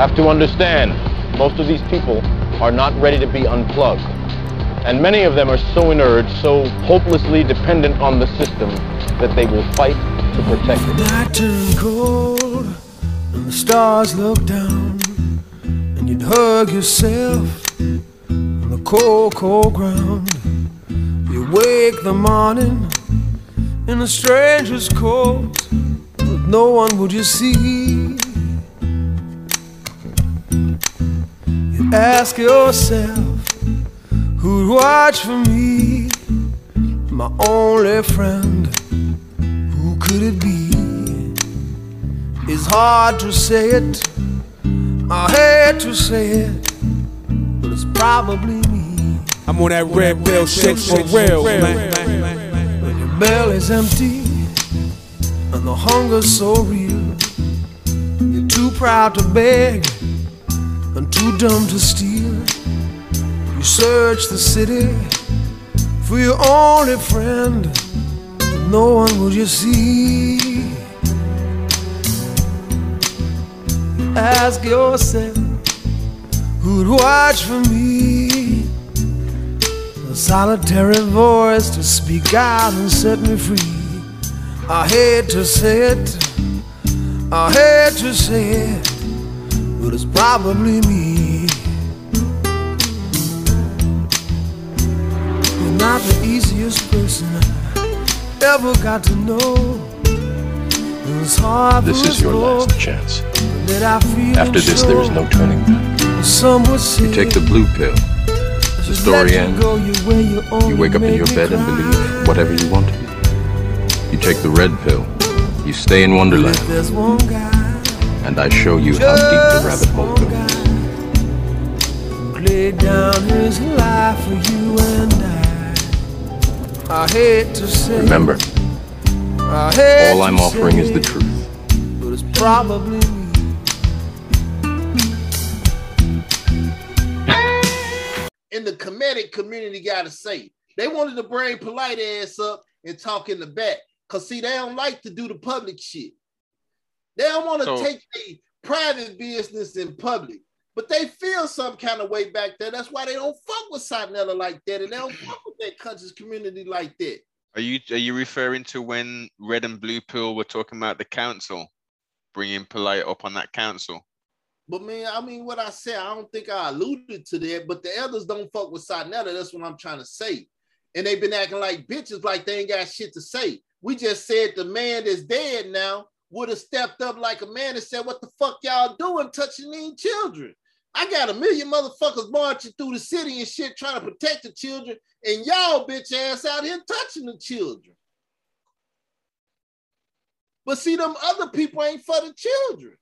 have to understand, most of these people are not ready to be unplugged. And many of them are so inert, so hopelessly dependent on the system, that they will fight to protect it. Night turned cold and the stars look down and you'd hug yourself on the cold, cold ground. You wake the morning in a stranger's coat, but no one would you see. Ask yourself, who'd watch for me? My only friend, who could it be? It's hard to say it, I hate to say it, but it's probably me. I'm on that red pill shit for real, man. When your belly's empty and the hunger's so real, you're too proud to beg and too dumb to steal. You search the city for your only friend, but no one will you see. Ask yourself, who'd watch for me? A solitary voice to speak out and set me free. I hate to say it, I hate to say it, but it's probably me. You're not the easiest person I ever got to know. It's hard This is your last chance. that I feel After this, there is no turning back. Some You take the blue pill. The story ends. You wake up in your bed and believe whatever you want to believe. You take the red pill. You stay in Wonderland, There's one guy and I show you how deep the rabbit hole goes. who laid down his life for you and I. I hate to say Remember, I hate all I'm offering is the truth. But it's probably in the comedic community gotta say. They wanted to bring Polight ass up and talk in the back. Cause see, they don't like to do the public shit. They don't want to So- take a private business in public. But they feel some kind of way back there. That's why they don't fuck with Sa Neter like that, and they don't fuck with that country's community like that. Are you are you referring to when Red and Blue Pill were talking about the council, bringing Polight up on that council? But man, I mean, what I said, I don't think I alluded to that. But the elders don't fuck with Sa Neter. That's what I'm trying to say. And they've been acting like bitches, like they ain't got shit to say. We just said the man that's dead now would have stepped up like a man and said, "What the fuck y'all doing, touching these children?" I got a million motherfuckers marching through the city and shit trying to protect the children, and y'all bitch ass out here touching the children. But see, them other people ain't for the children.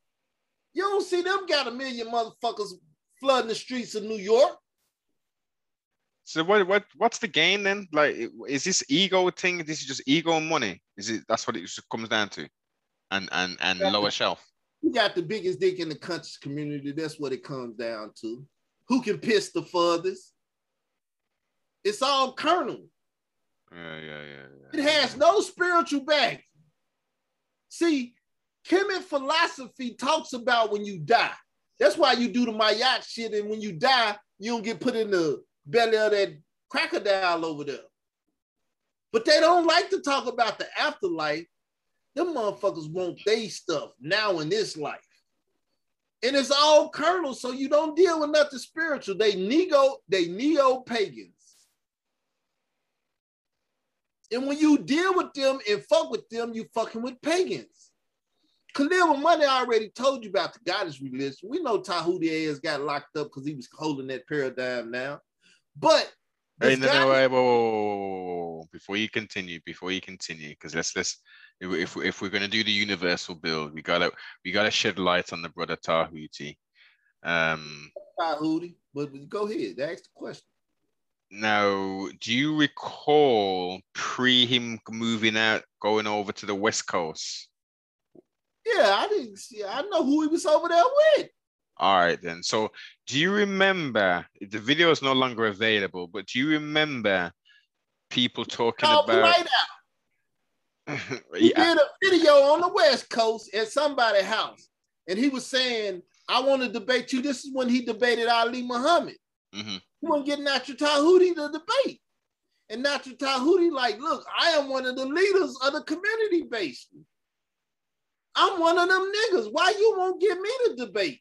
You don't see them got a million motherfuckers flooding the streets of New York. So what what what's the gain then? Like, is this ego thing? This is just ego and money. Is it? That's what it comes down to, and and and lower shelf. Who got the biggest dick in the country's community? That's what it comes down to. Who can piss the furthest? It's all kernel. Yeah, yeah, yeah. yeah. It has no spiritual back. See, Kemet philosophy talks about when you die. That's why you do the Maat shit, and when you die, you don't get put in the belly of that crocodile over there. But they don't like to talk about the afterlife. Them motherfuckers want they stuff now in this life. And it's all kernel, so you don't deal with nothing spiritual. They neo, they neo-pagans. And when you deal with them and fuck with them, you fucking with pagans. Khalil Money already told you about the goddess religion. We know Tahuti ass got locked up because he was holding that paradigm now. But Hey, no, no, wait, whoa, whoa, whoa, whoa. Before you continue, before you continue, because let's let's if, if we're gonna do the universal build, we gotta we gotta shed light on the brother Tahuti. Um, Tahuti, but go ahead, ask the question. now, do you recall pre him moving out, going over to the west coast? Yeah, I didn't see. I know who he was over there with. All right, then. So, do you remember the video is no longer available, but do you remember people talking about? He Yeah, did a video on the West Coast at somebody's house, and he was saying I want to debate you. This is when he debated Ali Muhammad. hmm He wasn't getting Natural Tahuti to debate. And Natural Tahuti, like, look, I am one of the leaders of the community base. I'm one of them niggas. Why you won't get me to debate?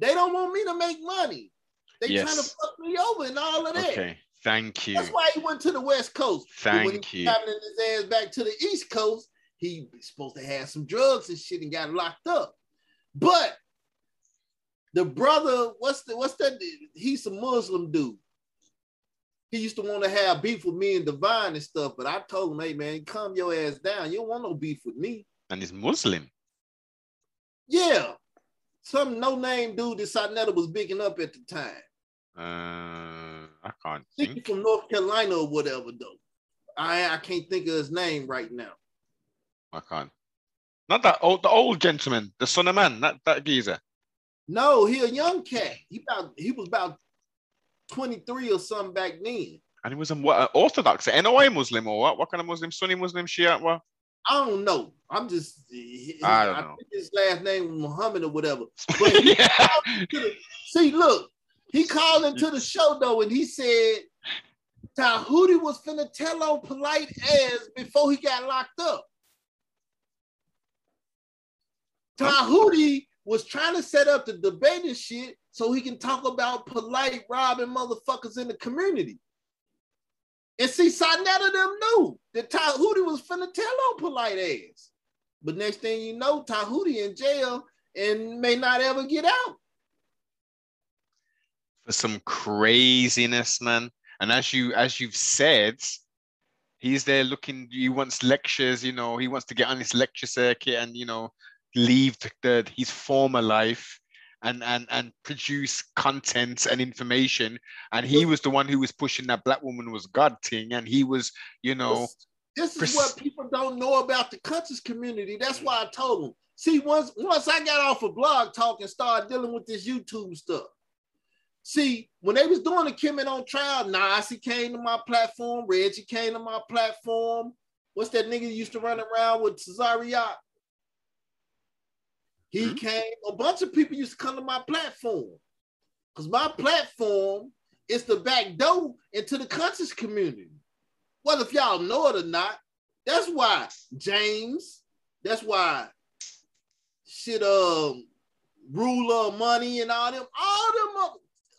They don't want me to make money. They Yes. trying to fuck me over and all of that. Okay. Thank you. That's why he went to the West Coast. Thank he you. traveling his ass back to the East Coast, he supposed to have some drugs and shit and got locked up. But the brother, what's the what's that? He's a Muslim dude. He used to want to have beef with me and Divine and stuff, but I told him, hey man, calm your ass down. You don't want no beef with me. And he's Muslim. Yeah. Some no-name dude that Sa Neter was bigging up at the time. Uh, I can't I think think. from North Carolina or whatever, though. I, I can't think of his name right now. I can't. Not that old, the old gentleman, the son of man, that that geezer. No, he a young cat. He about he was about 23 or something back then. And he was a what, Orthodox, an NOA Muslim or what? What kind of Muslim? Sunni Muslim, Shia? What? I don't know. I'm just I don't know. think his last name was Muhammad or whatever. But yeah. called into the- see, look, he called into the show though, and he said Tahuti was finna tell on Polight ass before he got locked up. Tahuti was trying to set up the debate and shit so he can talk about Polight robbing motherfuckers in the community. And see, Sa Neter them knew that Tahuti was finna tell on Polight ass. But next thing you know, Tahuti in jail and may not ever get out. For some craziness, man. And as you as you've said, he's there looking. He wants lectures. You know, he wants to get on his lecture circuit and you know leave the, his former life and and and produce content and information. And he was the one who was pushing that black woman was God thing, and he was, you know. This is pers- what people don't know about the conscious community. That's why I told them. See, once once I got off of blog talk and started dealing with this YouTube stuff. See, when they was doing the Kim on trial, Nas he came to my platform, Reggie came to my platform. What's that nigga used to run around with Cesariat? He Hmm? came, a bunch of people used to come to my platform. Because my platform is the back door into the conscious community. Well, if y'all know it or not, that's why James, that's why shit um ruler of money and all them, all them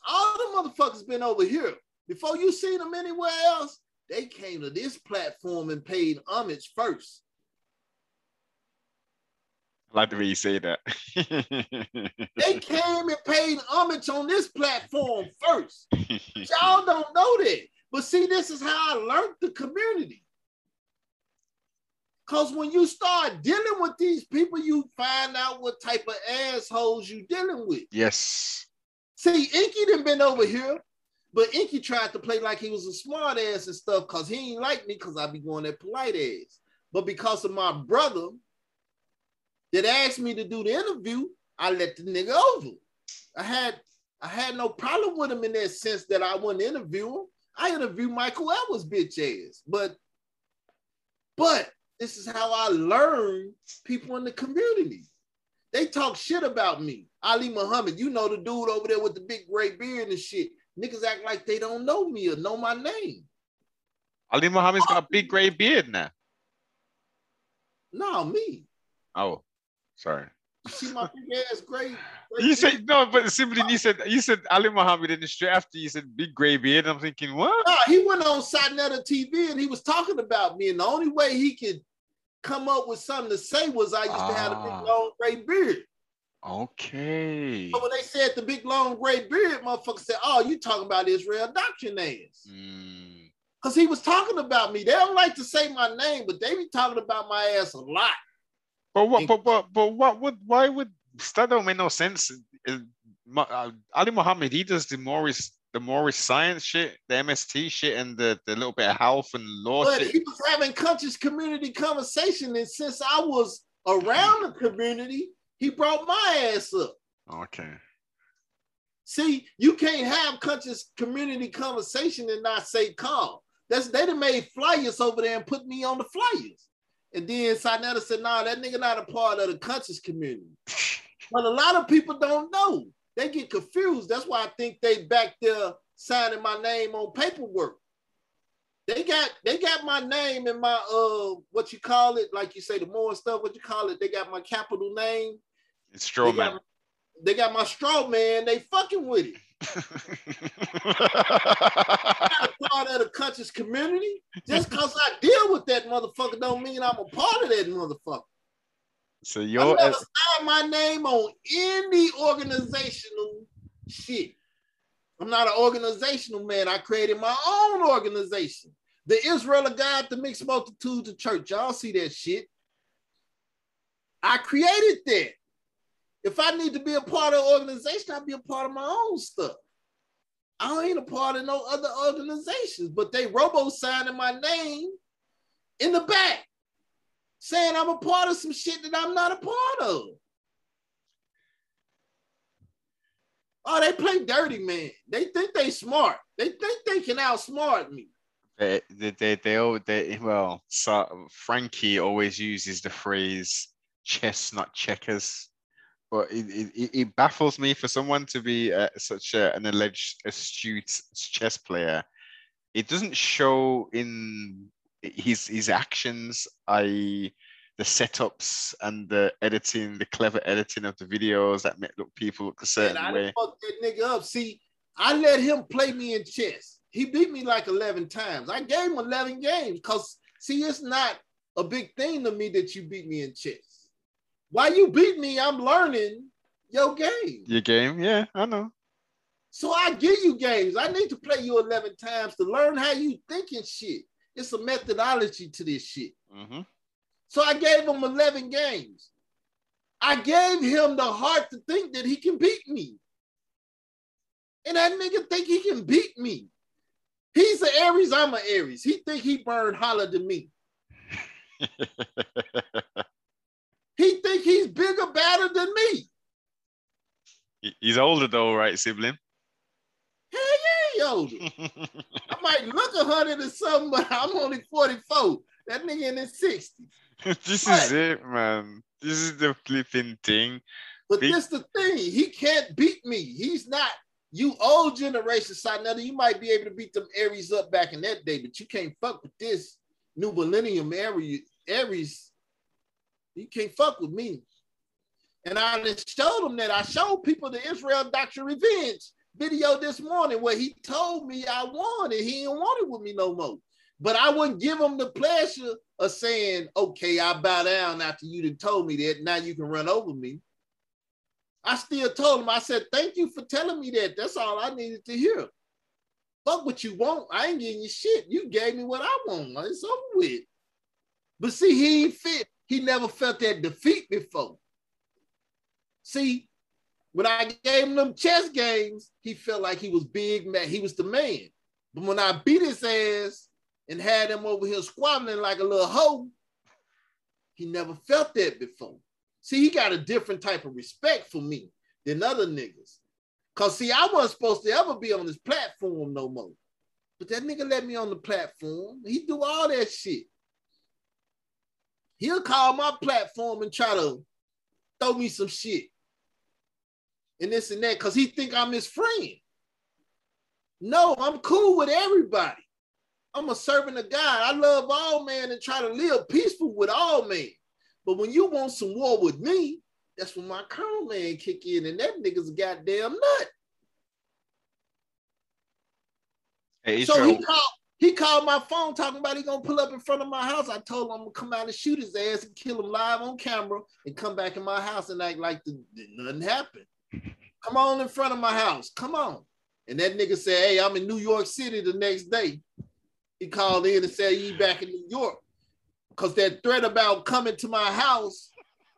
all them motherfuckers been over here. Before you see them anywhere else, they came to this platform and paid homage first. I like the way you say that. They came and paid homage on this platform first. Y'all don't know that. But see, this is how I learned the community. Because when you start dealing with these people, you find out what type of assholes you dealing with. yes. See, Inky done been over here, but Inky tried to play like he was a smart ass and stuff because he ain't like me because I be going that Polight ass. But because of my brother that asked me to do the interview, I let the nigga over. I had I had no problem with him in that sense that I wouldn't interview him. I interviewed Michael Edwards bitch ass. But but this is how I learn people in the community. They talk shit about me. Ali Muhammad, you know the dude over there with the big gray beard and shit. Niggas act like they don't know me or know my name. Ali Muhammad's got a big grey beard now. No, me. Oh, sorry. You see my big ass gray. gray You said no, but simply you said you said Ali Muhammad, and then straight after you said big grey beard. I'm thinking, what? Nah, he went on Sa Neter TV and he was talking about me. And the only way he could come up with something to say was I used to have a Ah. big long gray beard. Okay. But when they said the big long gray beard, motherfucker said, Oh, you talking about Israel doctrine ass. Mm, Because he was talking about me. They don't like to say my name, but they be talking about my ass a lot. but what? But but but what would? Why would that don't make no sense? Uh, Ali Muhammad, he does the Moorish, the Moorish science shit, the MST shit, and the, the little bit of health and law But shit. he was having conscious community conversation. And since I was around the community, he brought my ass up. Okay. See, you can't have conscious community conversation and not say call. That's they done made flyers over there and put me on the flyers. And then Sa Neter said, nah, that nigga not a part of the conscious community. But a lot of people don't know. They get confused. That's why I think they back there signing my name on paperwork. They got they got my name and my uh what you call it, like you say the more stuff, what you call it, they got my capital name. It's straw They man. got, they got my straw man, they fucking with it. I'm a part of the conscious community. Just because I deal with that motherfucker don't mean I'm a part of that motherfucker. so I you're never signed my name on any organizational shit. I'm not an organizational man. I created my own organization. The Israel of God, the mixed multitudes of church. Y'all see that shit. I created that. If I need to be a part of an organization, I'll be a part of my own stuff. I ain't a part of no other organizations, but they robo signing my name in the back, saying I'm a part of some shit that I'm not a part of. Oh, they play dirty, man. They think they smart. They think they can outsmart me. they they they, they, they well so Frankie always uses the phrase chestnut checkers but it, it, it- baffles me for someone to be uh, such a, an alleged astute chess player it doesn't show in his his actions i the setups and the editing the clever editing of the videos that make look people look a And certain I way fucked that nigga up. See, I let him play me in chess. He beat me like 11 times. I gave him 11 games because, see, it's not a big thing to me that you beat me in chess. While you beat me, I'm learning your game. your game yeah i know So I give you games. I need to play you 11 times to learn how you think and shit. It's a methodology to this shit. hmm So I gave him 11 games. I gave him the heart to think that he can beat me. And that nigga think he can beat me. He's an Aries, I'm an Aries. He think he burned holler than me. He think he's bigger, badder than me. He's older though, right, sibling? Hell yeah, he older. I might look a hundred or something, but I'm only 44. That nigga in his 60s. this is it, man. This is the flipping thing. But Big- this the thing, he can't beat me. He's not you old generation side. Now you might be able to beat them Aries up back in that day, but you can't fuck with this new millennium Aries. Aries, you can't fuck with me. And I just showed him that. I showed people the Israel Doctor Revenge video this morning where he told me I won and he didn't want it with me no more. But I wouldn't give him the pleasure of saying, okay, I bow down after you done told me that. Now you can run over me. I still told him, I said, thank you for telling me that. That's all I needed to hear. Fuck what you want. I ain't getting you shit. You gave me what I want. It's over with. But see, he ain't fit. He never felt that defeat before. See, when I gave him them chess games, he felt like he was big man. He was the man. But when I beat his ass and had him over here squabbling like a little hoe, he never felt that before. See, he got a different type of respect for me than other niggas. Cause see, I wasn't supposed to ever be on this platform no more. But that nigga let me on the platform. He do all that shit. He'll call my platform and try to throw me some shit. And this and that, because he think I'm his friend. No, I'm cool with everybody. I'm a servant of God. I love all men and try to live peaceful with all men. But when you want some war with me, that's when my curl man kick in, and that nigga's a goddamn nut. Hey, So he called, he called my phone talking about he gonna pull up in front of my house. I told him I'm gonna come out and shoot his ass and kill him live on camera and come back in my house and act like the, nothing happened. Come on in front of my house. Come on. And that nigga said, Hey, I'm in New York City the next day. He called in and said, You back in New York. Because that threat about coming to my house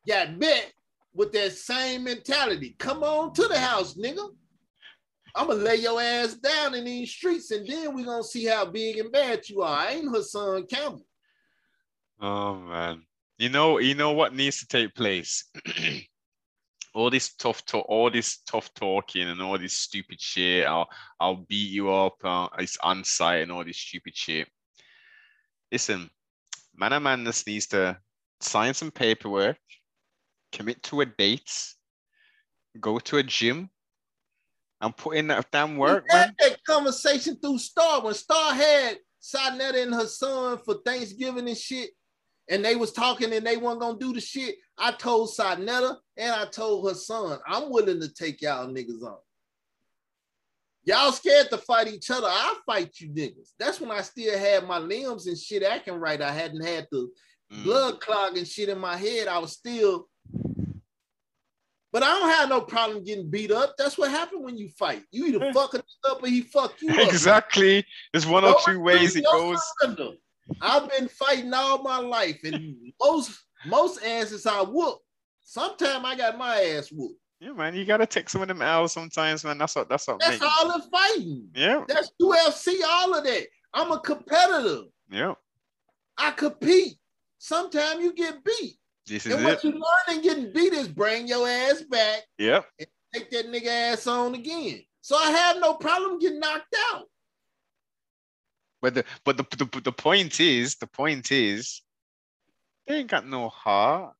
got met with that same mentality. Come on to the house, nigga. I'm gonna lay your ass down in these streets, and then we're gonna see how big and bad you are. I ain't her son Campbell. oh man, you know, you know what needs to take place. all this tough talk, all this tough talking, and all this stupid shit. I'll, I'll beat you up. Uh, it's site and all this stupid shit. Listen, man, man just needs to sign some paperwork, commit to a date, Go to a gym and put in that damn We work, had man. that conversation through Star when Star had Sa Neter and her son for Thanksgiving and shit, and they was talking and they weren't gonna do the shit. I told Sa Neter and I told her son, I'm willing to take y'all niggas on. Y'all scared to fight each other. I'll fight you niggas. That's when I still had my limbs and shit acting right. I hadn't had the Mm. blood clogging shit in my head. I was still, but I don't have no problem getting beat up. That's what happened when you fight. You either fuck a nigga up or he fuck you up. Exactly. There's one or two ways it goes. surrender. I've been fighting all my life, and most most asses I whoop. Sometimes I got my ass whooped. Yeah, man. You gotta take some of them L's sometimes, man. That's what that's what That's makes all in fighting. Yeah, That's UFC, all of that. I'm a competitor. yeah. I compete. Sometimes you get beat. This is And it. what you learn in getting beat is bring your ass back, Yep. take that nigga ass on again. So I have no problem getting knocked out. But the but the, the the point is, the point is, they ain't got no heart.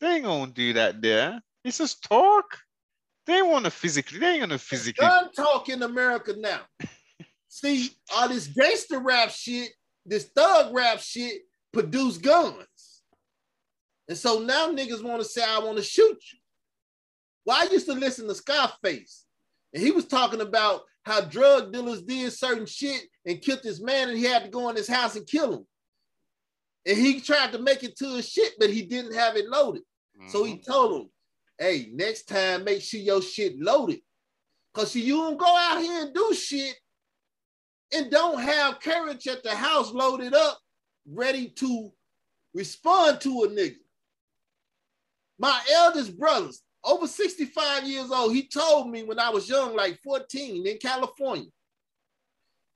They ain't gonna do that there. It's just talk. They wanna physically, they ain't gonna physically. Gun talk in America now. See, all this gangster rap shit, this thug rap shit produce guns. And so now niggas want to say, I want to shoot you. Well, I used to listen to Scarface, and he was talking about how drug dealers did certain shit and killed this man, and he had to go in his house and kill him. And he tried to make it to his shit, but he didn't have it loaded. So he mm-hmm. told him, hey, next time make sure your shit loaded. Cause see, you don't go out here and do shit and don't have courage at the house loaded up, ready to respond to a nigga. My eldest brothers, over 65 years old, he told me when I was young, like 14 in California.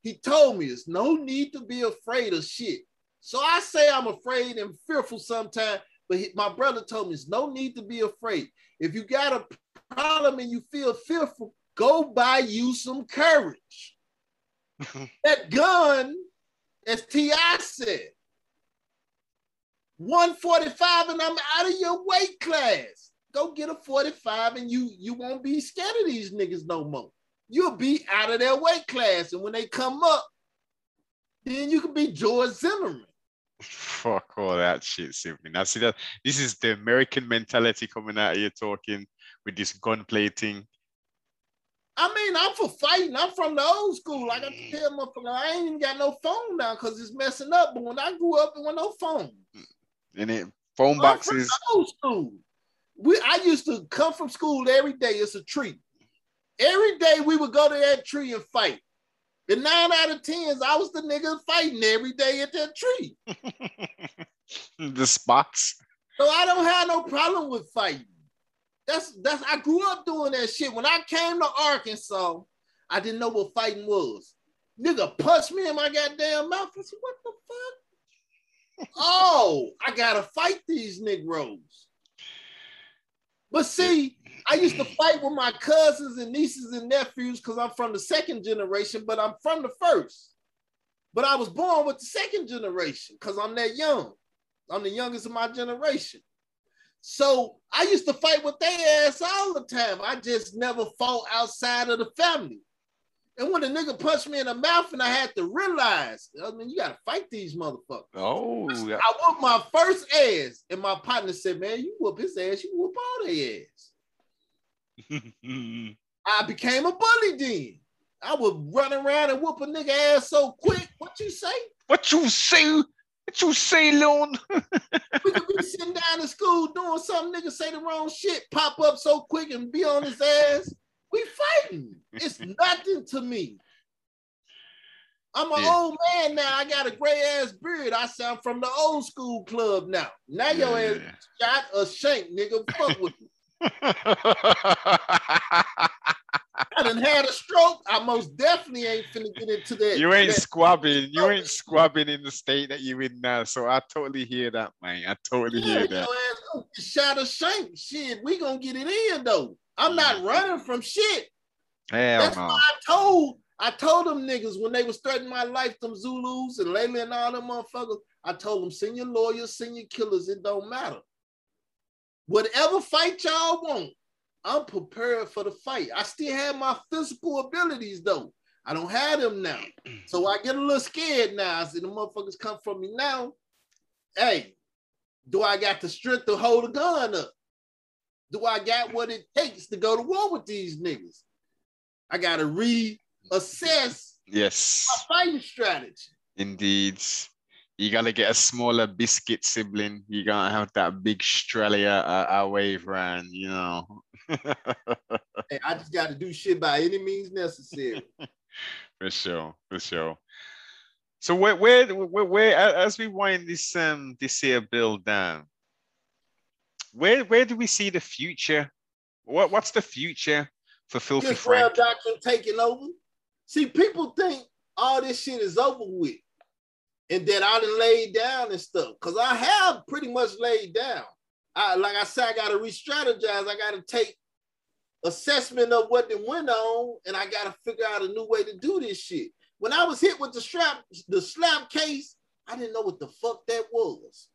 He told me there's no need to be afraid of shit. So I say I'm afraid and fearful sometimes, but he- my brother told me there's no need to be afraid. If you got a problem and you feel fearful, go buy you some courage. that gun, as T.I. said, 145 and I'm out of your weight class. Go get a 45 and you you won't be scared of these niggas no more. You'll be out of their weight class. And when they come up, then you can be George Zimmerman. Fuck all that shit, simply. Now see that this is the American mentality coming out here talking with this gun plating. I mean, I'm for fighting. I'm from the old school. I got to tell motherfucker, I ain't even got no phone now because it's messing up. But when I grew up, there was no phone. Mm. And it phone boxes. school. We I used to come from school every day. It's a tree. Every day we would go to that tree and fight. And nine out of tens, I was the nigga fighting every day at that tree. the spots. So I don't have no problem with fighting. That's that's I grew up doing that shit. When I came to Arkansas, I didn't know what fighting was. Nigga punched me in my goddamn mouth. I said, what the fuck? Oh, I gotta fight these Negroes. But see, I used to fight with my cousins and nieces and nephews because I'm from the second generation, but I'm from the first. But I was born with the second generation because I'm that young. I'm the youngest of my generation. So I used to fight with their ass all the time. I just never fought outside of the family. And when a nigga punched me in the mouth and I had to realize, I mean, you gotta fight these motherfuckers. Oh, I whooped my first ass, and my partner said, Man, you whoop his ass, you whoop all their ass. I became a bully then. I would run around and whoop a nigga ass so quick. What you say? what you say? What you say, Leon? We could be sitting down in school doing something, nigga say the wrong shit, pop up so quick and be on his ass. We fighting. It's nothing to me. I'm an Yeah. old man now. I got a gray ass beard. I sound from the old school club now. Now your ass shot a shank, nigga. Fuck with me. I done had a stroke. I most definitely ain't finna get into that. you ain't that- squabbing. You ain't squabbing in the state that you in now. So I totally hear that, man. I totally Yeah, hear your that. ass gonna shot or shank. Shit, we gonna get it in though. I'm not running from shit. Hell That's no. why I told I told them niggas when they was threatening my life, them Zulus and Layla and all them motherfuckers. I told them, send your lawyers, send your killers. It don't matter. Whatever fight y'all want, I'm prepared for the fight. I still have my physical abilities though. I don't have them now. So I get a little scared now. I see the motherfuckers come from me now. Hey, do I got the strength to hold a gun up? Do I got what it takes to go to war with these niggas? I gotta reassess Yes, my fighting strategy. indeed. You gotta get a smaller biscuit sibling. You gotta have that big Australia uh, wave round, you know. Hey, I just gotta do shit by any means necessary. for sure, for sure. So where, where, where, where, as we wind this um this here bill down, where, where do we see the future? What, what's the future for Filthy real Frank? doctrine taking over. See, people think all this shit is over with and that I done laid down and stuff. Cause I have pretty much laid down. I like I said, I gotta re-strategize. I gotta take assessment of what then went on, and I gotta figure out a new way to do this shit. When I was hit with the strap, the SLAPP case, I didn't know what the fuck that was.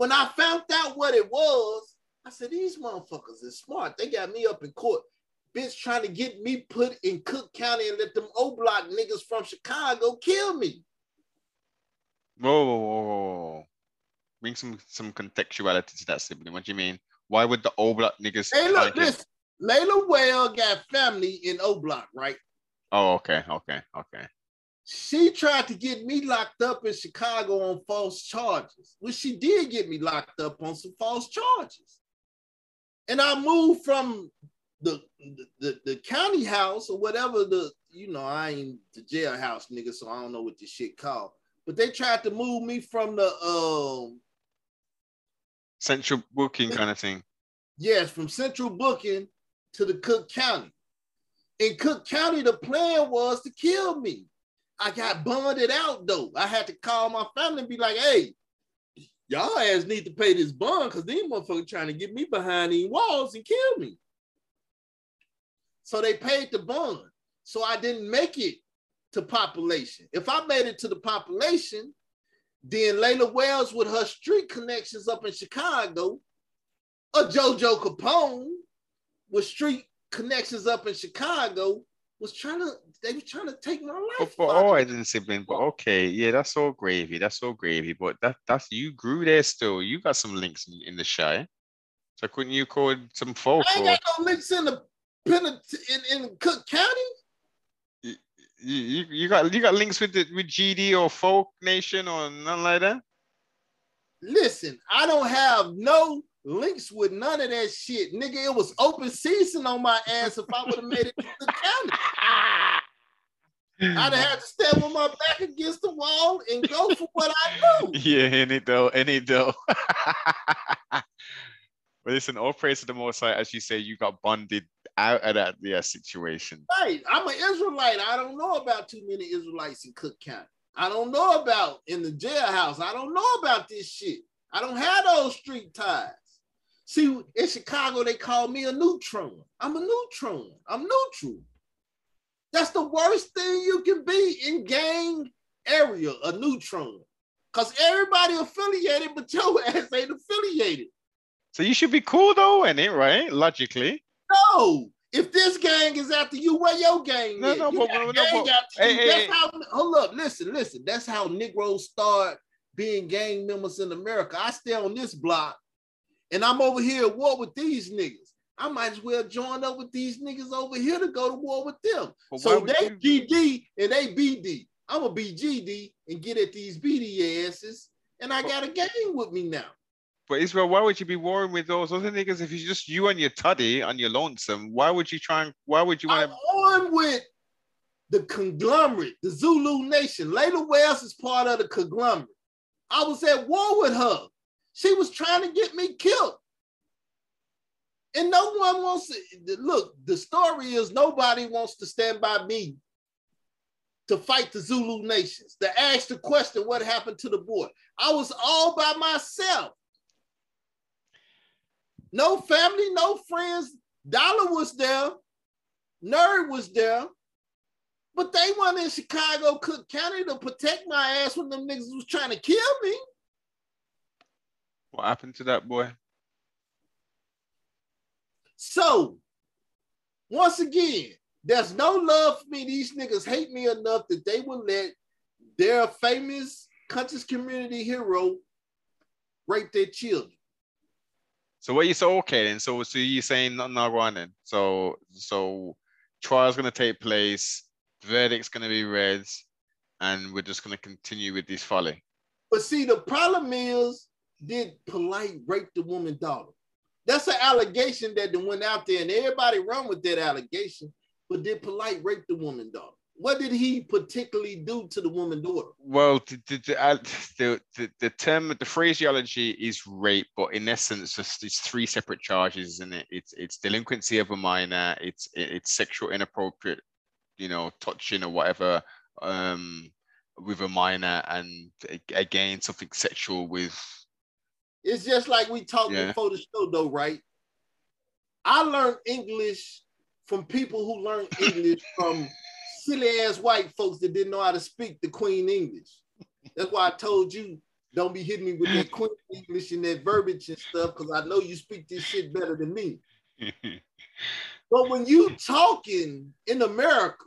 When I found out what it was, I said, these motherfuckers is smart. They got me up in court. Bitch trying to get me put in Cook County and let them O block niggas from Chicago kill me. Whoa, whoa, whoa, whoa. Bring some some contextuality to that sibling. What do you mean? Why would the old black niggas? Hey, look, listen. Layla Well got family in O Block, right? Oh, okay, okay, okay. She tried to get me locked up in Chicago on false charges, which she did get me locked up on some false charges. And I moved from the, the, the, the county house or whatever the, you know, I ain't the jailhouse nigga, so I don't know what this shit called. But they tried to move me from the um Central booking kind of thing. Yes, from central booking to the Cook County. In Cook County, the plan was to kill me. I got bonded out though. I had to call my family and be like, hey, y'all ass need to pay this bond because these motherfuckers trying to get me behind these walls and kill me. So they paid the bond. So I didn't make it to population. If I made it to the population, then Layla Wells with her street connections up in Chicago a JoJo Capone with street connections up in Chicago was trying to they were trying to take my life. but all right, oh, then sibling. But okay, yeah, that's all gravy. That's all gravy. But that that's you grew there still. You got some links in, in the shy. So couldn't you call some folk I ain't got no links in the in, in Cook County. you, you, you got you got links with the with GD or folk nation or nothing like that? Listen, I don't have no links with none of that shit. Nigga, it was open season on my ass if I would have made it to the county. I'd have had to stand with my back against the wall and go for what I do. Yeah, any though, any though. but listen, all praise to the Most High, as you say, you got bonded out of that yeah situation. Right. I'm an Israelite. I don't know about too many Israelites in Cook County. I don't know about in the jailhouse. I don't know about this shit. I don't have those street ties. See, in Chicago, they call me a neutron. I'm a neutron. I'm neutral. That's the worst thing you can be in gang area, a neutron. Because everybody affiliated, but your ass ain't affiliated. So you should be cool though, ain't it? Right? Logically. No, if this gang is after you, where your gang No, is? no, You but- got a no, gang but- after hey, you. hey, That's hey. how. Hold up, listen, listen. That's how Negroes start being gang members in America. I stay on this block, and I'm over here at war with these niggas. I might as well join up with these niggas over here to go to war with them. But so they you- GD and they BD. I'm gonna be GD and get at these BD asses, and I got a gang with me now. But Israel, why would you be warring with those other niggas if it's just you and your tuddy on your lonesome? Why would you try and why would you I'm want on with the conglomerate, the Zulu Nation. Layla Wells is part of the conglomerate. I was at war with her. She was trying to get me killed. And no one wants to look. The story is nobody wants to stand by me to fight the Zulu nations, to ask the question what happened to the boy. I was all by myself. No family, no friends. Dollar was there. Nerd was there. But they weren't in Chicago, Cook County to protect my ass when them niggas was trying to kill me. what happened to that boy? So, once again, there's no love for me. These niggas hate me enough that they will let their famous conscious community hero rape their children. So what you so okay then? So so you're saying not not then? So so trial's gonna take place, verdict's gonna be read, and we're just gonna continue with this folly. But see, the problem is, did Polight rape the woman daughter? That's an allegation that went out there, and everybody run with that allegation. But did Polight rape the woman daughter? What did he particularly do to the woman daughter? Well, the the, the, the, term, the phraseology is rape, but in essence, it's, three separate charges, isn't it? It's it's delinquency of a minor, it's it's sexual inappropriate, you know, touching or whatever, um, with a minor, and again something sexual with It's just like we talked Yeah. before the show, though, right? I learned English from people who learned English from silly ass white folks that didn't know how to speak the Queen English. That's why I told you don't be hitting me with that Queen English and that verbiage and stuff because I know you speak this shit better than me. But when you talking in America,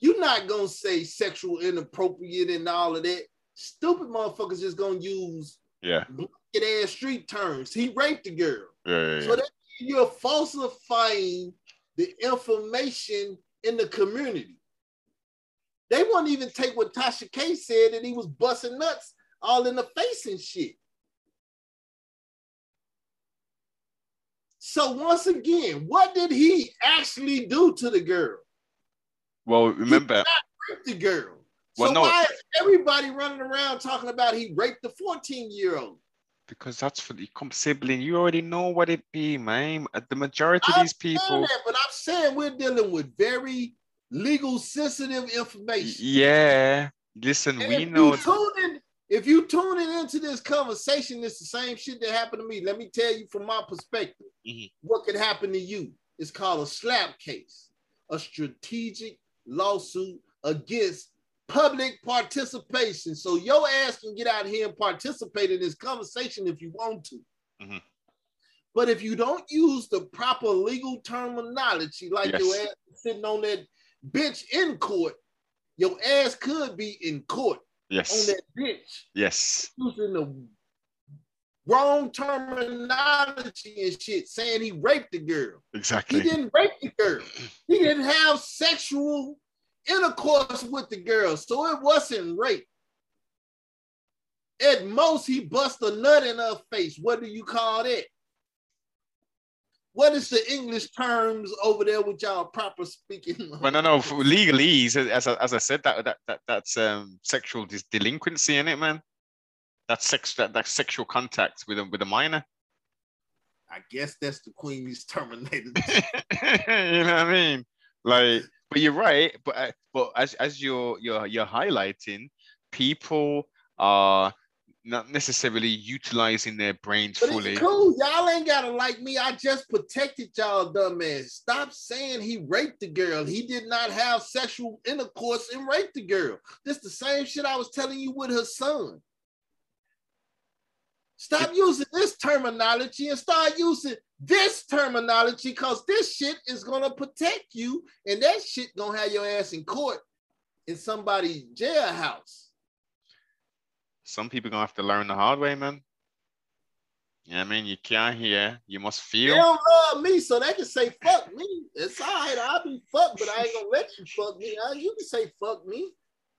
you're not gonna say sexual inappropriate and all of that. Stupid motherfuckers just gonna use yeah, ass street terms. He raped the girl. yeah, yeah, So that you're falsifying the information in the community. They won't even take what Tasha K said that he was busting nuts all in the face and shit. So once again, what did he actually do to the girl? Well, remember, the girl. Well, so no. why is everybody running around talking about he raped the 14 year old? Because that's for the come sibling. You already know what it be, man. Uh, The majority of these people, that, but I'm saying we're dealing with very legal sensitive information. yeah. Listen, And we if know. you if you tune in into this conversation, it's the same shit that happened to me. Let me tell you from my perspective, Mhm. what could happen to you. It's called a SLAPP case, a strategic lawsuit against public participation. So your ass can get out here and participate in this conversation if you want to. Mhm. But if you don't use the proper legal terminology, like your Yes. ass sitting on that bench in court, your ass could be in court on that bench yes, using the wrong terminology and shit, saying he raped the girl. Exactly. He didn't rape the girl. He didn't have sexual intercourse with the girl, so it wasn't rape. At most, he bust a nut in her face. What do you call that? What is the English terms over there with y'all proper speaking? Well, no, no. For legally, as as I, as I said, that that, that that's um sexual dis- delinquency in it, man. That's sex. That, that's sexual contact with a with a minor. I guess that's the Queen's terminated. you know what I mean? Like, but you're right. But uh, but as as you're you're you're highlighting, people are not necessarily utilizing their brains But fully. it's cool. Y'all ain't gotta like me. I just protected y'all, dumbass. Stop saying he raped the girl. He did not have sexual intercourse and raped the girl. This the same shit I was telling you with her son. Stop using this terminology and start using this terminology because this shit is gonna protect you, and that shit gonna have your ass in court in somebody's jailhouse. Some people gonna have to learn the hard way, man. You know I mean? You can't hear, you must They feel. don't love me, so they can say fuck me. It's all right. I'll be fucked, but I ain't gonna let you fuck me. Uh, You can say fuck me.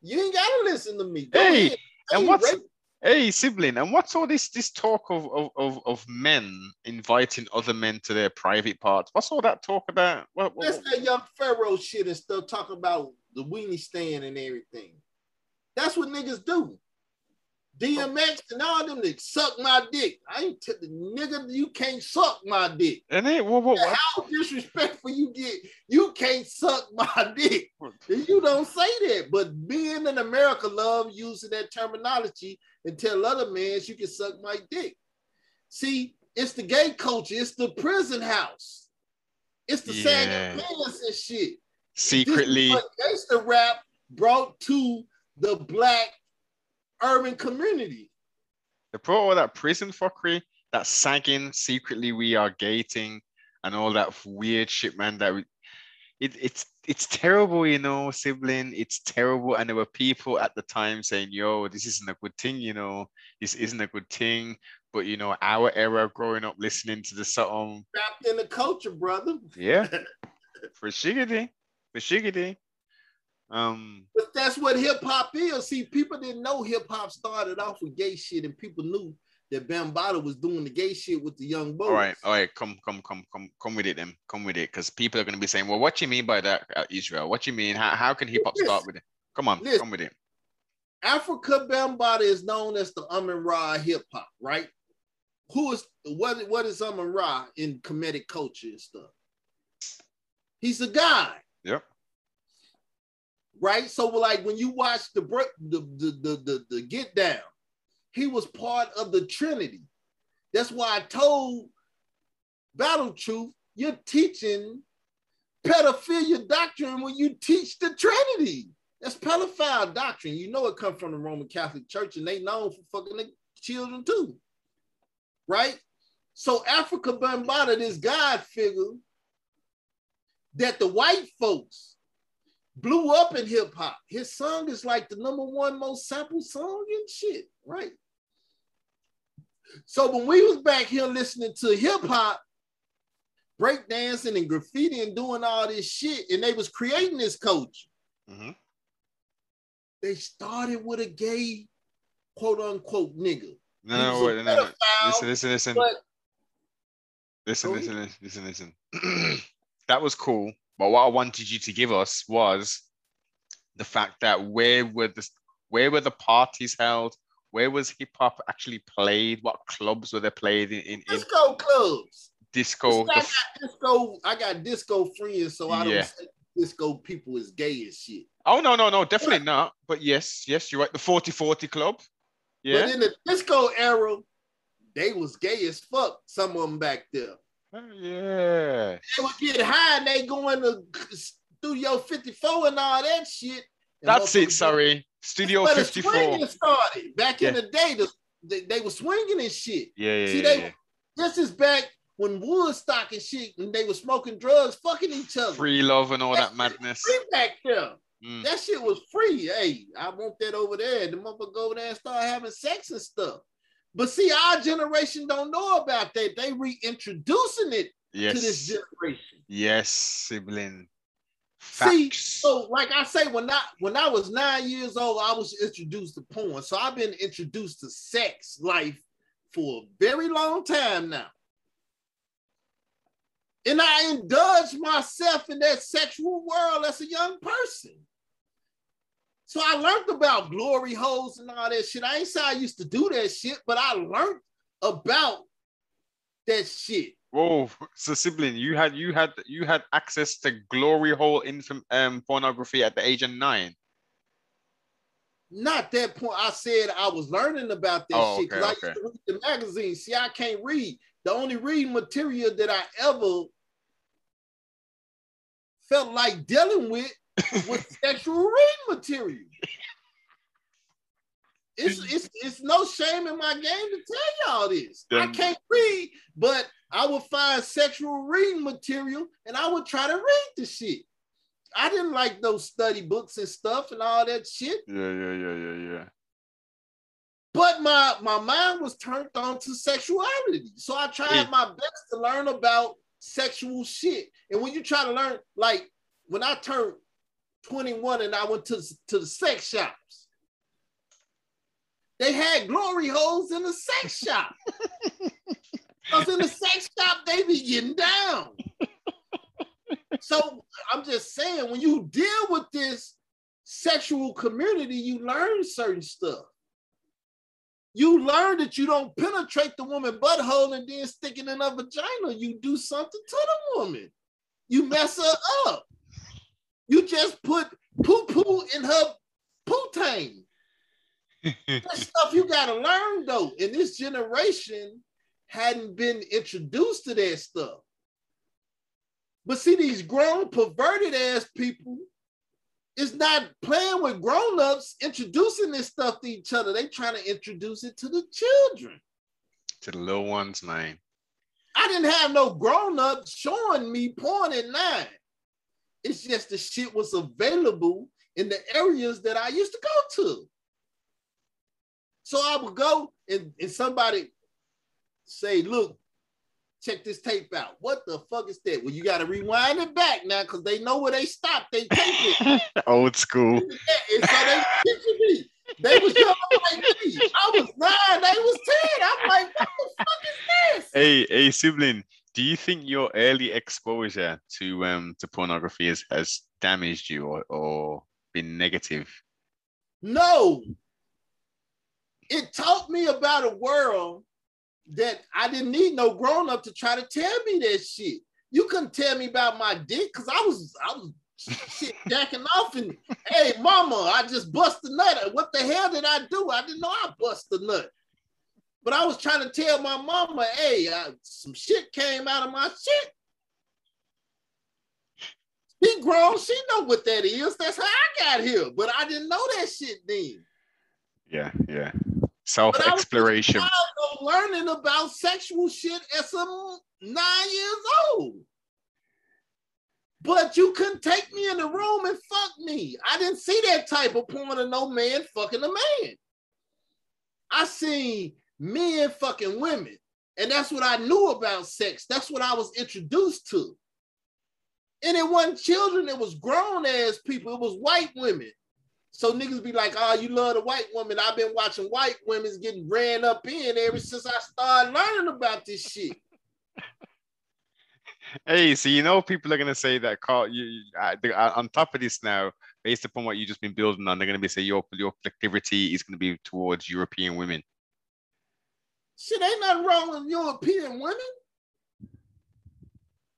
You ain't gotta listen to me. Go Hey, ahead. And what's hey sibling, and what's all this this talk of of, of, of men inviting other men to their private parts? What's all that talk about? What, what, That's that young Pharaoh shit and stuff talking about the weenie stand and everything. That's what niggas do. DMX and all them niggas suck my dick. I ain't tell the nigga, you can't suck my dick. and it, what, what, what? How disrespectful you get, you can't suck my dick. You don't say that, but being in America love using that terminology and tell other men you can suck my dick. See, it's the gay culture, it's the prison house, it's the Yeah. sagging pants and shit. secretly This is what gangster rap brought to the black urban community. they brought all that prison fuckery, that sagging, secretly we are gating, and all that weird shit, man. That we, it, it's it's terrible, you know, sibling. It's terrible, and there were people at the time saying, "Yo, this isn't a good thing," you know, this isn't a good thing. But you know, our era growing up listening to the song, Trapped in the culture, brother. yeah, for shiggity, for shiggity. Um, But that's what hip hop is. See, people didn't know hip hop started off with gay shit, and people knew that Bambaataa was doing the gay shit with the young boys. all right, all right, come, come, come, come, come with it, then, come with it, because people are gonna be saying, "Well, what you mean by that, uh, Israel? What you mean? How, how can hip hop start with it? Come on, Listen. come with it." Afrika Bambaataa is known as the Amun Ra hip hop, right? Who is what? What is Amun Ra in Kemetic culture and stuff? He's a guy, Yep. Right? So, like when you watch the the the the, the, Get Down, he was part of the Trinity. That's why I told Battle Truth, you're teaching pedophilia doctrine when you teach the Trinity. That's pedophile doctrine. You know it comes from the Roman Catholic Church, and they known for fucking the children too, right? So Afrika Bambaataa, this God figure that the white folks blew up in hip hop. His song is like the number one most sampled song and shit, right? So when we was back here listening to hip hop, breakdancing and graffiti and doing all this shit, and they was creating this culture hmm they started with a gay quote unquote nigga. No, no, wait, no, no. Listen, listen, listen, But listen, listen, listen, listen, listen. that was cool, but what I wanted you to give us was the fact that where were the where were the parties held? Where was hip hop actually played? What clubs were they played in? in, in disco clubs. disco? The not disco. I got disco friends, so I don't Yeah. disco people is gay as shit. oh no, no, no, definitely not. But yes, yes, you're right. The 4040 club. Yeah. But in the disco era, they was gay as fuck. Some of them back there. Yeah. They would get high and they going to Studio 54 and all that shit. That's it. Sorry. Studio But the 54. swinging started back in the day. The, they, they were swinging and shit. Yeah, yeah, See, they yeah. this is back when Woodstock and shit, and they were smoking drugs, fucking each other. Free love and all That that madness. Free back there. Mm. That shit was free. Hey, I want that over there. The motherfucker go over there and start having sex and stuff. But see, our generation don't know about that. They reintroducing it to this Yes. generation. Yes, sibling. See, so like I say, when I when I was nine years old, I was introduced to porn. So I've been introduced to sex life for a very long time now. And I indulged myself in that sexual world as a young person. So I learned about glory holes and all that shit. I ain't say I used to do that shit, but I learned about that shit. Whoa, so sibling, you had you had you had access to glory hole infam um pornography at the age of nine. Not that point. I said I was learning about that Oh, shit because okay, I used to read the magazine. See, I can't read. The only reading material that I ever felt like dealing with was sexual reading material. It's, it's, it's no shame in my game to tell y'all this. I can't read, but I would find sexual reading material and I would try to read the shit. I didn't like those study books and stuff and all that shit. Yeah, yeah, yeah, yeah, yeah. But my my mind was turned on to sexuality. So I tried Yeah. my best to learn about sexual shit. And when you try to learn, like when I turned 21 and I went to, to the sex shops, they had glory holes in the sex shop. Because in the sex shop, they be getting down. so I'm just saying, when you deal with this sexual community, you learn certain stuff. You learn that you don't penetrate the woman butthole and then stick it in her vagina. You do something to the woman. You mess her up. You just put poo poo in her poo-tang. That stuff you gotta learn though. And this generation hadn't been introduced to that stuff. But see, these grown perverted ass people is not playing with grown-ups, introducing this stuff to each other. They trying to introduce it to the children. to the little ones, man. I didn't have no grown up showing me porn at nine. It's just the shit was available in the areas that I used to go to. So I would go and, and somebody say, look, check this tape out. What the fuck is that? Well, you got to rewind it back now because they know where they stopped. They tape it. Old school. and so they picture me. They was young like me. I was nine, they was 10. I'm like, what the fuck is this? Hey, hey, sibling. Do you think your early exposure to um to pornography has, has damaged you or, or been negative? No. It taught me about a world that I didn't need no grown up to try to tell me that shit. You couldn't tell me about my dick because I was I was shit jacking off and hey mama, I just bust a nut. What the hell did I do? I didn't know I bust a nut. But I was trying to tell my mama, hey, I, some shit came out of my shit. She grown, she know what that is. That's how I got here. But I didn't know that shit then. Yeah, yeah. But Self I was exploration. just learning about sexual shit at some nine years old. But you couldn't take me in the room and fuck me. I didn't see that type of porn of no man fucking a man. I seen men fucking women. And that's what I knew about sex. That's what I was introduced to. And it wasn't children, it was grown ass people, it was white women. So niggas be like, oh, you love the white woman. I've been watching white women's getting ran up in ever since I started learning about this shit. Hey, so you know people are gonna say that Carl, you, uh, on top of this now, based upon what you've just been building on, they're gonna be saying your your activity is gonna be towards European women. Shit, ain't nothing wrong with European women.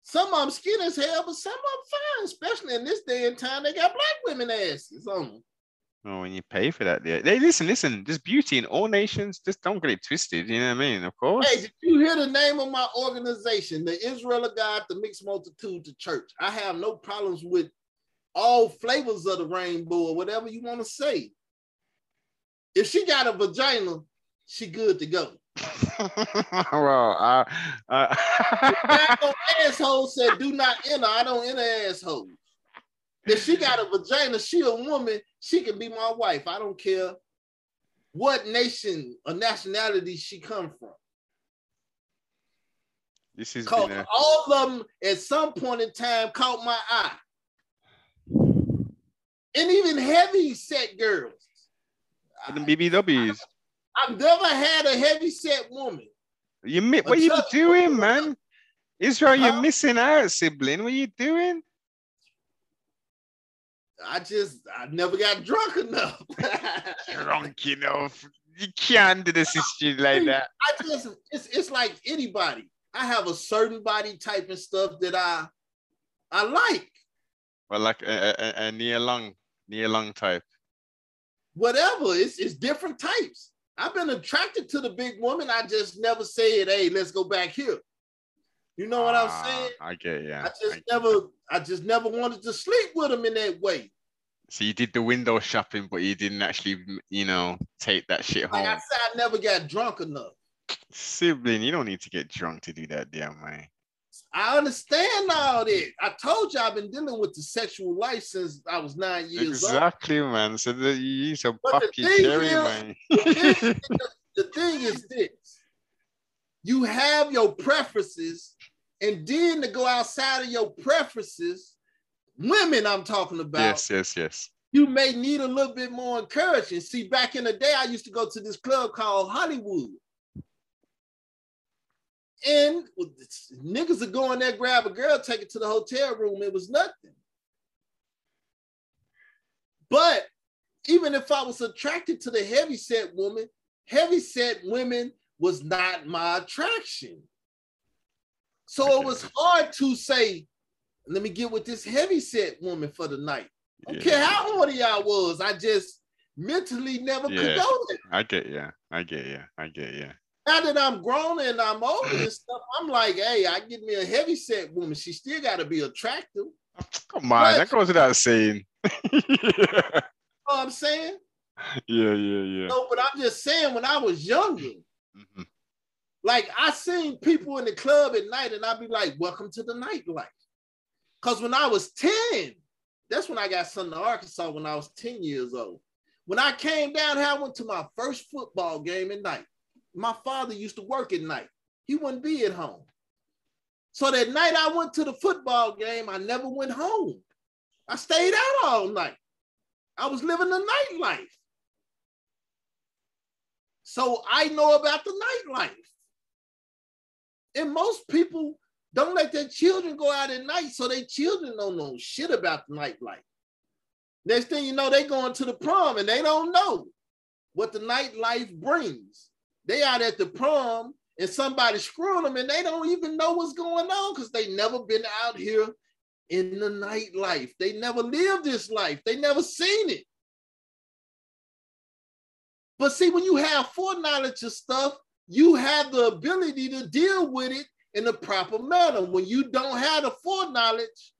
Some of them skinny as hell, but some of them fine, especially in this day and time. They got black women asses on them. Oh, when you pay for that, yeah. Hey, listen, listen. There's beauty in all nations. Just don't get it twisted. You know what I mean? Of course. Hey, did you hear the name of my organization, the Israel of God, the Mixed Multitude, the Church? I have no problems with all flavors of the rainbow or whatever you want to say. If she got a vagina, she good to go. well, I, no asshole said, "Do not enter." I don't enter assholes. If she got a vagina, she a woman. She can be my wife. I don't care what nation or nationality she come from. this is Cause a, all of them at some point in time caught my eye. And even heavy set girls. the BBWs. I've never had a heavy set woman. You mi- what you doing, man? Israel, you're missing out, sibling. What are you doing? I just I never got drunk enough. Drunk enough. You can't do this shit like that. I just it's it's like anybody. I have a certain body type and stuff that I I like. Well, like a, a, a near long, near long type. Whatever. It's it's different types. I've been attracted to the big woman. I just never said, hey, let's go back here. You know what I'm Ah, saying? I get yeah. I just I- never I just never wanted to sleep with them in that way. So you did the window shopping, but you didn't actually, you know, take that shit Like I home. said, I never got drunk enough. Sibling, you don't need to get drunk to do that, damn man. I understand all that. I told you I've been dealing with the sexual life since I was nine years old. Exactly, man. So the, you need to But pop the cherry, is- man. the thing is this you have your preferences, and then to go outside of your preferences, women I'm talking about, yes, yes, yes. you may need a little bit more encouragement. See, back in the day, I used to go to this club called Hollywood. And niggas would go in there, grab a girl, take it to the hotel room. It was nothing. But even if I was attracted to the heavy set woman, heavy set women was not my attraction. So it was hard to say, let me get with this heavy set woman for the night. I don't Yeah. care how horny I was, I just mentally never Yeah. condoned it. I get yeah. I get yeah. I get yeah. Now that I'm grown and I'm older and stuff, I'm like, hey, I get me a heavy set woman. She still got to be attractive. Come on, that goes without saying. yeah, You know what I'm saying? yeah, yeah. Yeah. No, but I'm just saying when I was younger, Mhm. Like I seen people in the club at night, and I'd be like, "Welcome to the nightlife." Cause when I was ten, that's when I got sent to Arkansas when I was ten years old. When I came down here, I went to my first football game at night. My father used to work at night. He wouldn't be at home. So that night I went to the football game, I never went home. I stayed out all night. I was living the nightlife. So I know about the nightlife. And most people don't let their children go out at night, so their children don't know shit about the nightlife. Next thing you know, they going to the prom and they don't know what the nightlife brings. They out at the prom and somebody screwing them and they don't even know what's going on because they never been out here in the nightlife. They never lived this life. They never seen it. But see, when you have foreknowledge of stuff, you have the ability to deal with it in the proper manner. When you don't have the foreknowledge,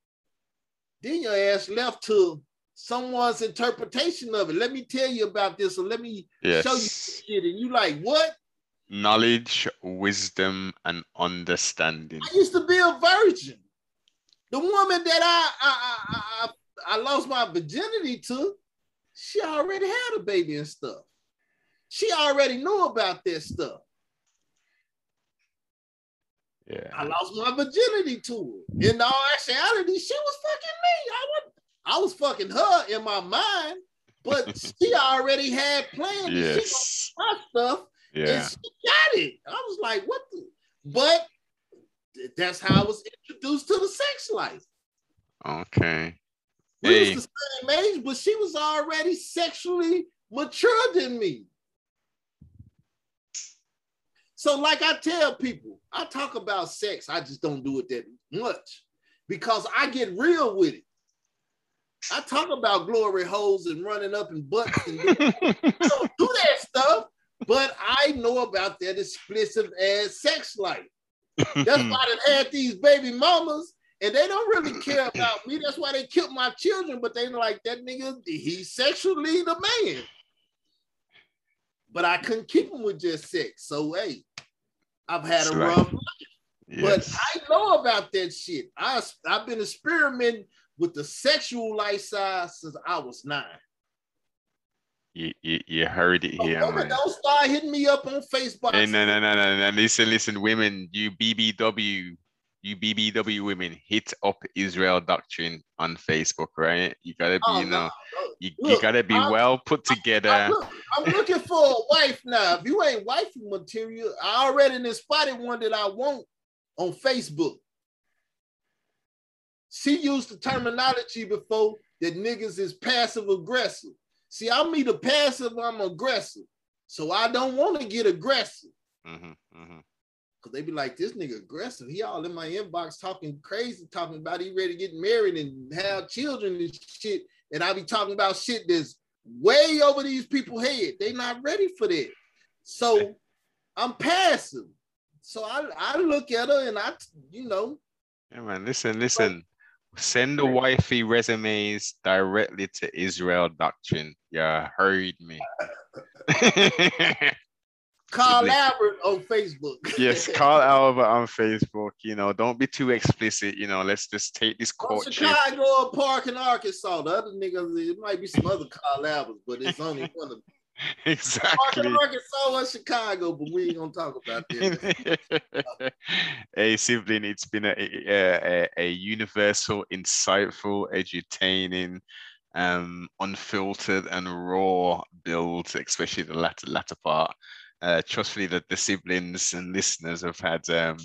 then your ass left to someone's interpretation of it. Let me tell you about this, or let me Yes. show you this shit. And you like, what? Knowledge, wisdom, and understanding. I used to be a virgin. The woman that I I, I, I, I lost my virginity to, she already had a baby and stuff. She already knew about that stuff. Yeah. I lost my virginity to her. In all actuality, she was fucking me. I was, I was fucking her in my mind, but she already had plans. Yes. got my stuff Yeah. and she got it. I was like, what the? But that's how I was introduced to the sex life. Okay. We Hey. was the same age, but she was already sexually mature than me. So, like I tell people, I talk about sex, I just don't do it that much because I get real with it. I talk about glory holes and running up and butts and do, don't do that stuff, but I know about that explicit ass sex life. That's why they had these baby mamas, and they don't really care about me. That's why they killed my children, but they like that nigga, he's sexually the man. But I couldn't keep him with just sex. So hey, I've had a Right. rough but yes. I know about that shit. I, I've been experimenting with the sexual lifestyle since I was nine. You, you, you heard it here, women, man. don't start hitting me up on Facebook. Hey, no, no, no, no, no. Listen, listen, women, you BBW, you BBW women, hit up Israel Doctrine on Facebook, right? You gotta be, Oh, you know, no. you, Look, you gotta be I'm- well put together. I'm, look- I'm looking for a wife now. If you ain't wifey material, I already spotted one that I want on Facebook. She used the terminology before that niggas is passive aggressive. See, I'm either passive, or I'm aggressive. So I don't want to get aggressive. Mhm, mhm. Cause they be like, this nigga aggressive. He all in my inbox talking crazy, talking about he ready to get married and have children and shit. And I be talking about shit that's way over these people's head. They not ready for that. So I'm passive. So I, I look at her and I, you know, Yeah, man. Listen, listen. Send the wifey resumes directly to Israel Doctrine. Yeah, heard me. Carl Albert on Facebook. yes, Carl Albert on Facebook. You know, don't be too explicit. You know, let's just take this From courtship. Chicago Park in Arkansas. The other niggas, it might be some other Carl Alberts, but it's only one of them. Exactly. in Arkansas or Chicago, but we ain't gonna talk about that. hey sibling it's been a, a, a, a universal insightful edutaining um unfiltered and raw build especially the latter latter part uh trustfully that the siblings and listeners have had um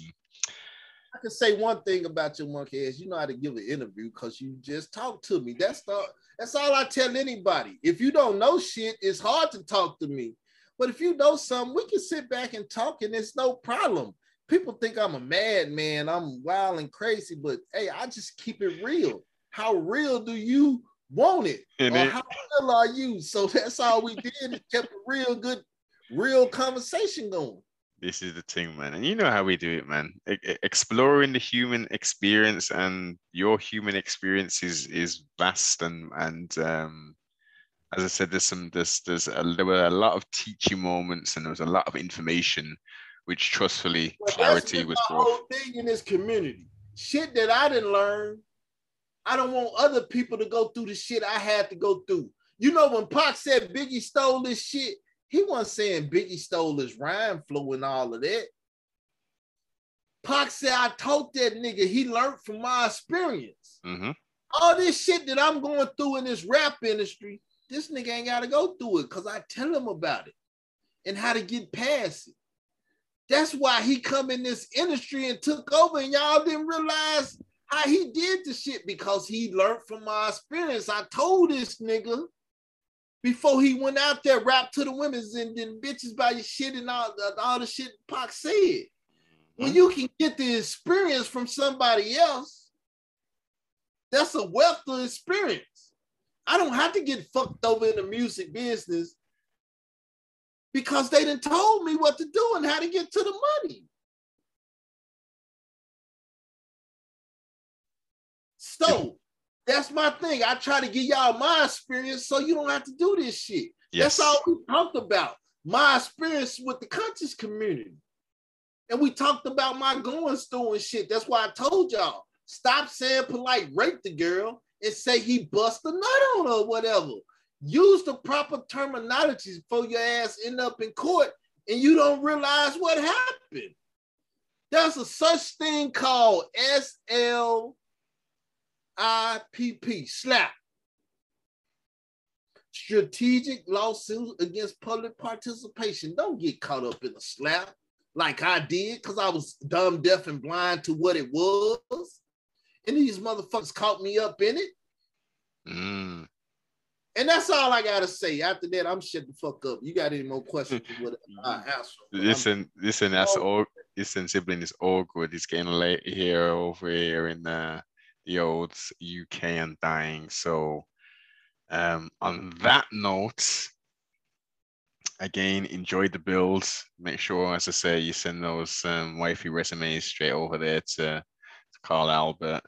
I can say one thing about your monkey ass. You know how to give an interview because you just talk to me. That's the that's all I tell anybody. If you don't know shit, it's hard to talk to me. But if you know something, we can sit back and talk, and it's no problem. People think I'm a madman, I'm wild and crazy, but hey, I just keep it real. How real do you want it? in or it. how real are you? So that's all we did is kept a real good, real conversation going. This is the thing, man. And you know how we do it, man. E- exploring the human experience and your human experience is is vast and and um as I said, there's some there's there's a, there were a lot of teaching moments and there was a lot of information which trustfully clarity was brought. whole thing in this community. Shit that I didn't learn. I don't want other people to go through the shit I had to go through. You know, when Pac said Biggie stole this shit, he wasn't saying Biggie stole his rhyme flow and all of that. Pac said, I told that nigga he learned from my experience. hmm All this shit that I'm going through in this rap industry, this nigga ain't got to go through it because I tell him about it and how to get past it. That's why he come in this industry and took over, and y'all didn't realize how he did the shit because he learned from my experience. I told this nigga before he went out there, rap to the women's and then bitches by your shit and all, all the shit Pac said. When mm-hmm. you can get the experience from somebody else, that's a wealth of experience. I don't have to get fucked over in the music business because they didn't told me what to do and how to get to the money. So that's my thing. I try to give y'all my experience so you don't have to do this shit. Yes. That's all we talked about. My experience with the conscious community. And we talked about my going through and shit. That's why I told y'all stop saying Polight rape the girl and say he bust a nut on her or whatever. Use the proper terminologies before your ass end up in court and you don't realize what happened. There's a such thing called SLAPP, slap. Strategic lawsuit against public participation. Don't get caught up in a SLAPP like I did because I was dumb, deaf, and blind to what it was. And these motherfuckers caught me up in it. Mm. And that's all I gotta say. After that, I'm shut the fuck up. You got any more questions? Whatever, I them. Listen, listen, that's Oh. all. Listen, sibling is all good. It's getting late here over here in uh, the old UK and dying. So, um, on that note, again, enjoy the build. Make sure, as I say, you send those um, wifey resumes straight over there to, to Carl Albert.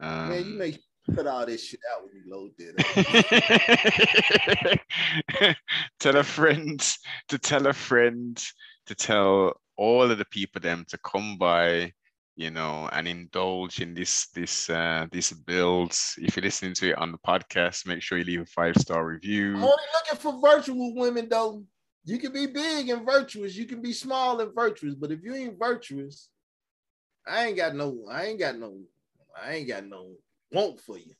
Um, Man, you make sure you cut all this shit out when you load up. tell a friend to tell a friend to tell all of the people them to come by you know and indulge in this this uh this builds. If you're listening to it on the podcast make sure you leave a five star review. I'm only looking for virtual women though. You can be big and virtuous, you can be small and virtuous, but if you ain't virtuous, I ain't got no, I ain't got no, I ain't got no want for you.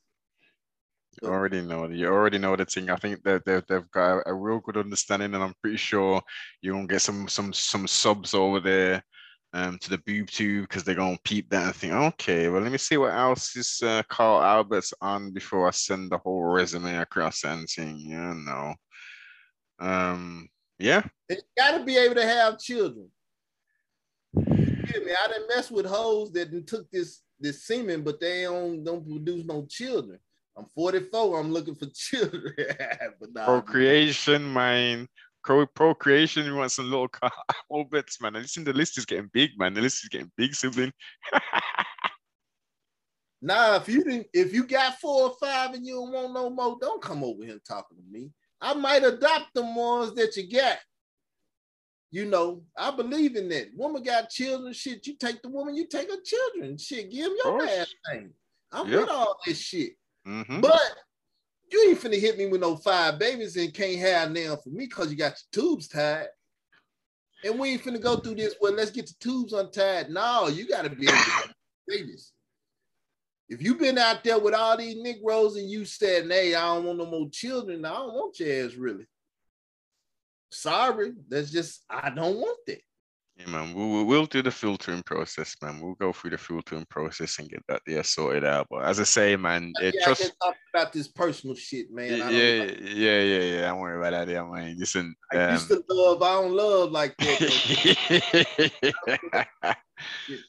you already know you already know the thing. I think that they've, they've got a real good understanding and i'm pretty sure you're gonna get some some some subs over there um to the boob tube because they're gonna peep that and think okay well let me see what else is uh, carl albert's on before i send the whole resume across and saying yeah no um yeah you gotta be able to have children. Hear me? I didn't mess with hoes that took this this semen, but they don't don't produce no children. I'm 44. I'm looking for children. but nah, procreation man procreation you want some little carl alberts man I listen the list is getting big man the list is getting big sibling Nah, if you didn't, if you got four or five and you don't want no more, don't come over here talking to me. I might adopt them ones that you got. You know, I believe in that. Woman got children, shit. You take the woman, you take her children, shit. Give them your ass thing. I'm Yeah. with all this shit. Mhm. But you ain't finna hit me with no five babies and can't have them for me because you got your tubes tied. And we ain't finna go through this. Well, let's get the tubes untied. No, you gotta be babies. If you've been out there with all these Negroes and you said, hey, I don't want no more children, I don't want your ass really. Sorry, that's just I don't want that. Yeah, man, we'll, we'll- do the filtering process, man. We'll go through the filtering process and get that there sorted out. But as I say, man, yeah, just talk about this personal shit, man. yeah, yeah, like- yeah, yeah, yeah. Don't worry about that, yeah, man. Listen, I used um, to love, I don't love like that. Shit,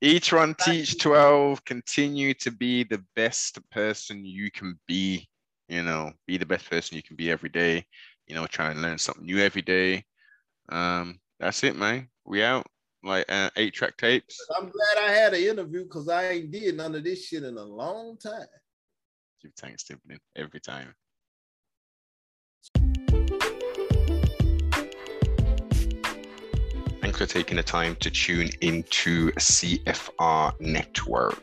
each one teach 12 continue to be the best person you can be you know be the best person you can be every day you know try and learn something new every day um that's it man we out like uh, eight track tapes I'm glad I had an interview because I ain't did none of this shit in a long time. give thanks Tiffany, every time Thanks for taking the time to tune into CFR Network.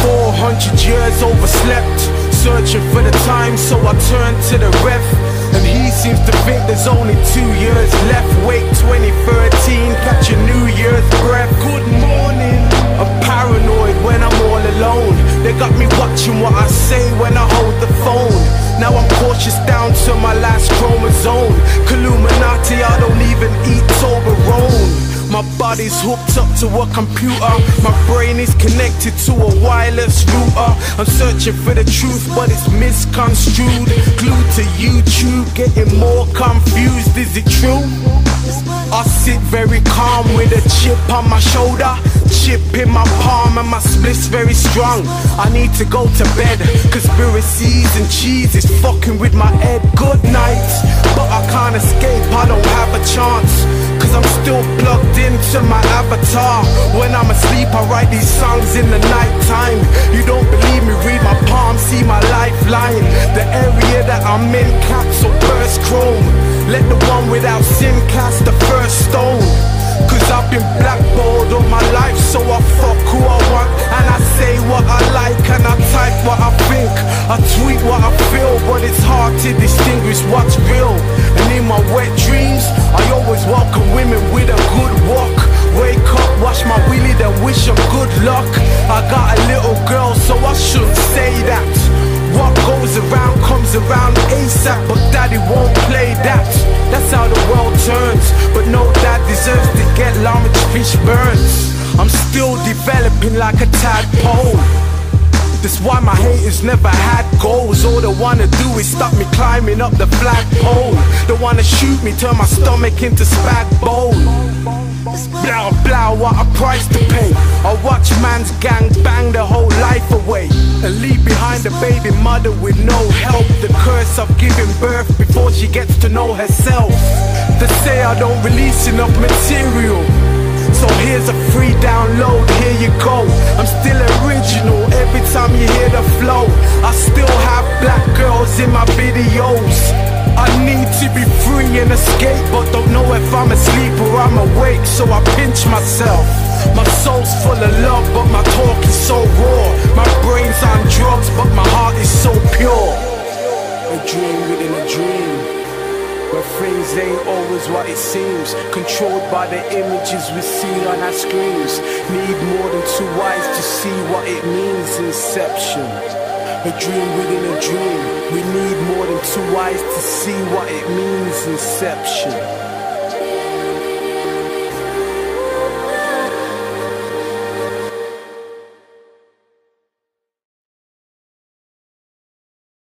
400 years overslept, searching for the time, so I turned to the ref. And he seems to think there's only two years left. Wait, 2013, catch a New Year's breath. Good morning. I'm paranoid when I'm all alone. They got me watching what I say when I hold the phone. Now I'm cautious down to my last chromosome. Illuminati, I don't even eat Toblerone. My body's hooked up to a computer. My brain is connected to a wireless router. I'm searching for the truth, but it's misconstrued. Glued to YouTube, getting more confused. Is it true? I sit very calm with a chip on my shoulder, chip in my palm, and my split's very strong. I need to go to bed. Conspiracies and cheese is fucking with my head. Good night, but I can't escape. I don't have a chance. Cause I'm still plugged into my avatar. When I'm asleep, I write these songs in the night time. You don't believe me, read my palm, see my lifeline. The area that I'm in, capsule burst chrome. Let the one without sin cast the first stone. Cause I've been blackballed all my life, so I fuck who I want. And I say what I like, and I type what I think. I tweet what I feel, but it's hard to distinguish what's real. And in my wet dreams, climbing up the flagpole. They wanna shoot me, turn my stomach into spag bowl. Blah blah, what a price to pay. I watch man's gang bang their whole life away and leave behind a baby mother with no help. The curse of giving birth before she gets to know herself. They say I don't release enough material. So here's a free download, here you go. I'm still original every time you hear the flow. I still have black girls in my videos. I need to be free and escape, but don't know if I'm asleep or I'm awake, so I pinch myself. My soul's full of love, but my talk is so raw. My brain's on drugs, but my heart is so pure. A dream within a dream. Where things ain't always what it seems. Controlled by the images we see on our screens. Need more than two eyes to see what it means. Inception. A dream within a dream. We need more than two eyes to see what it means. Inception.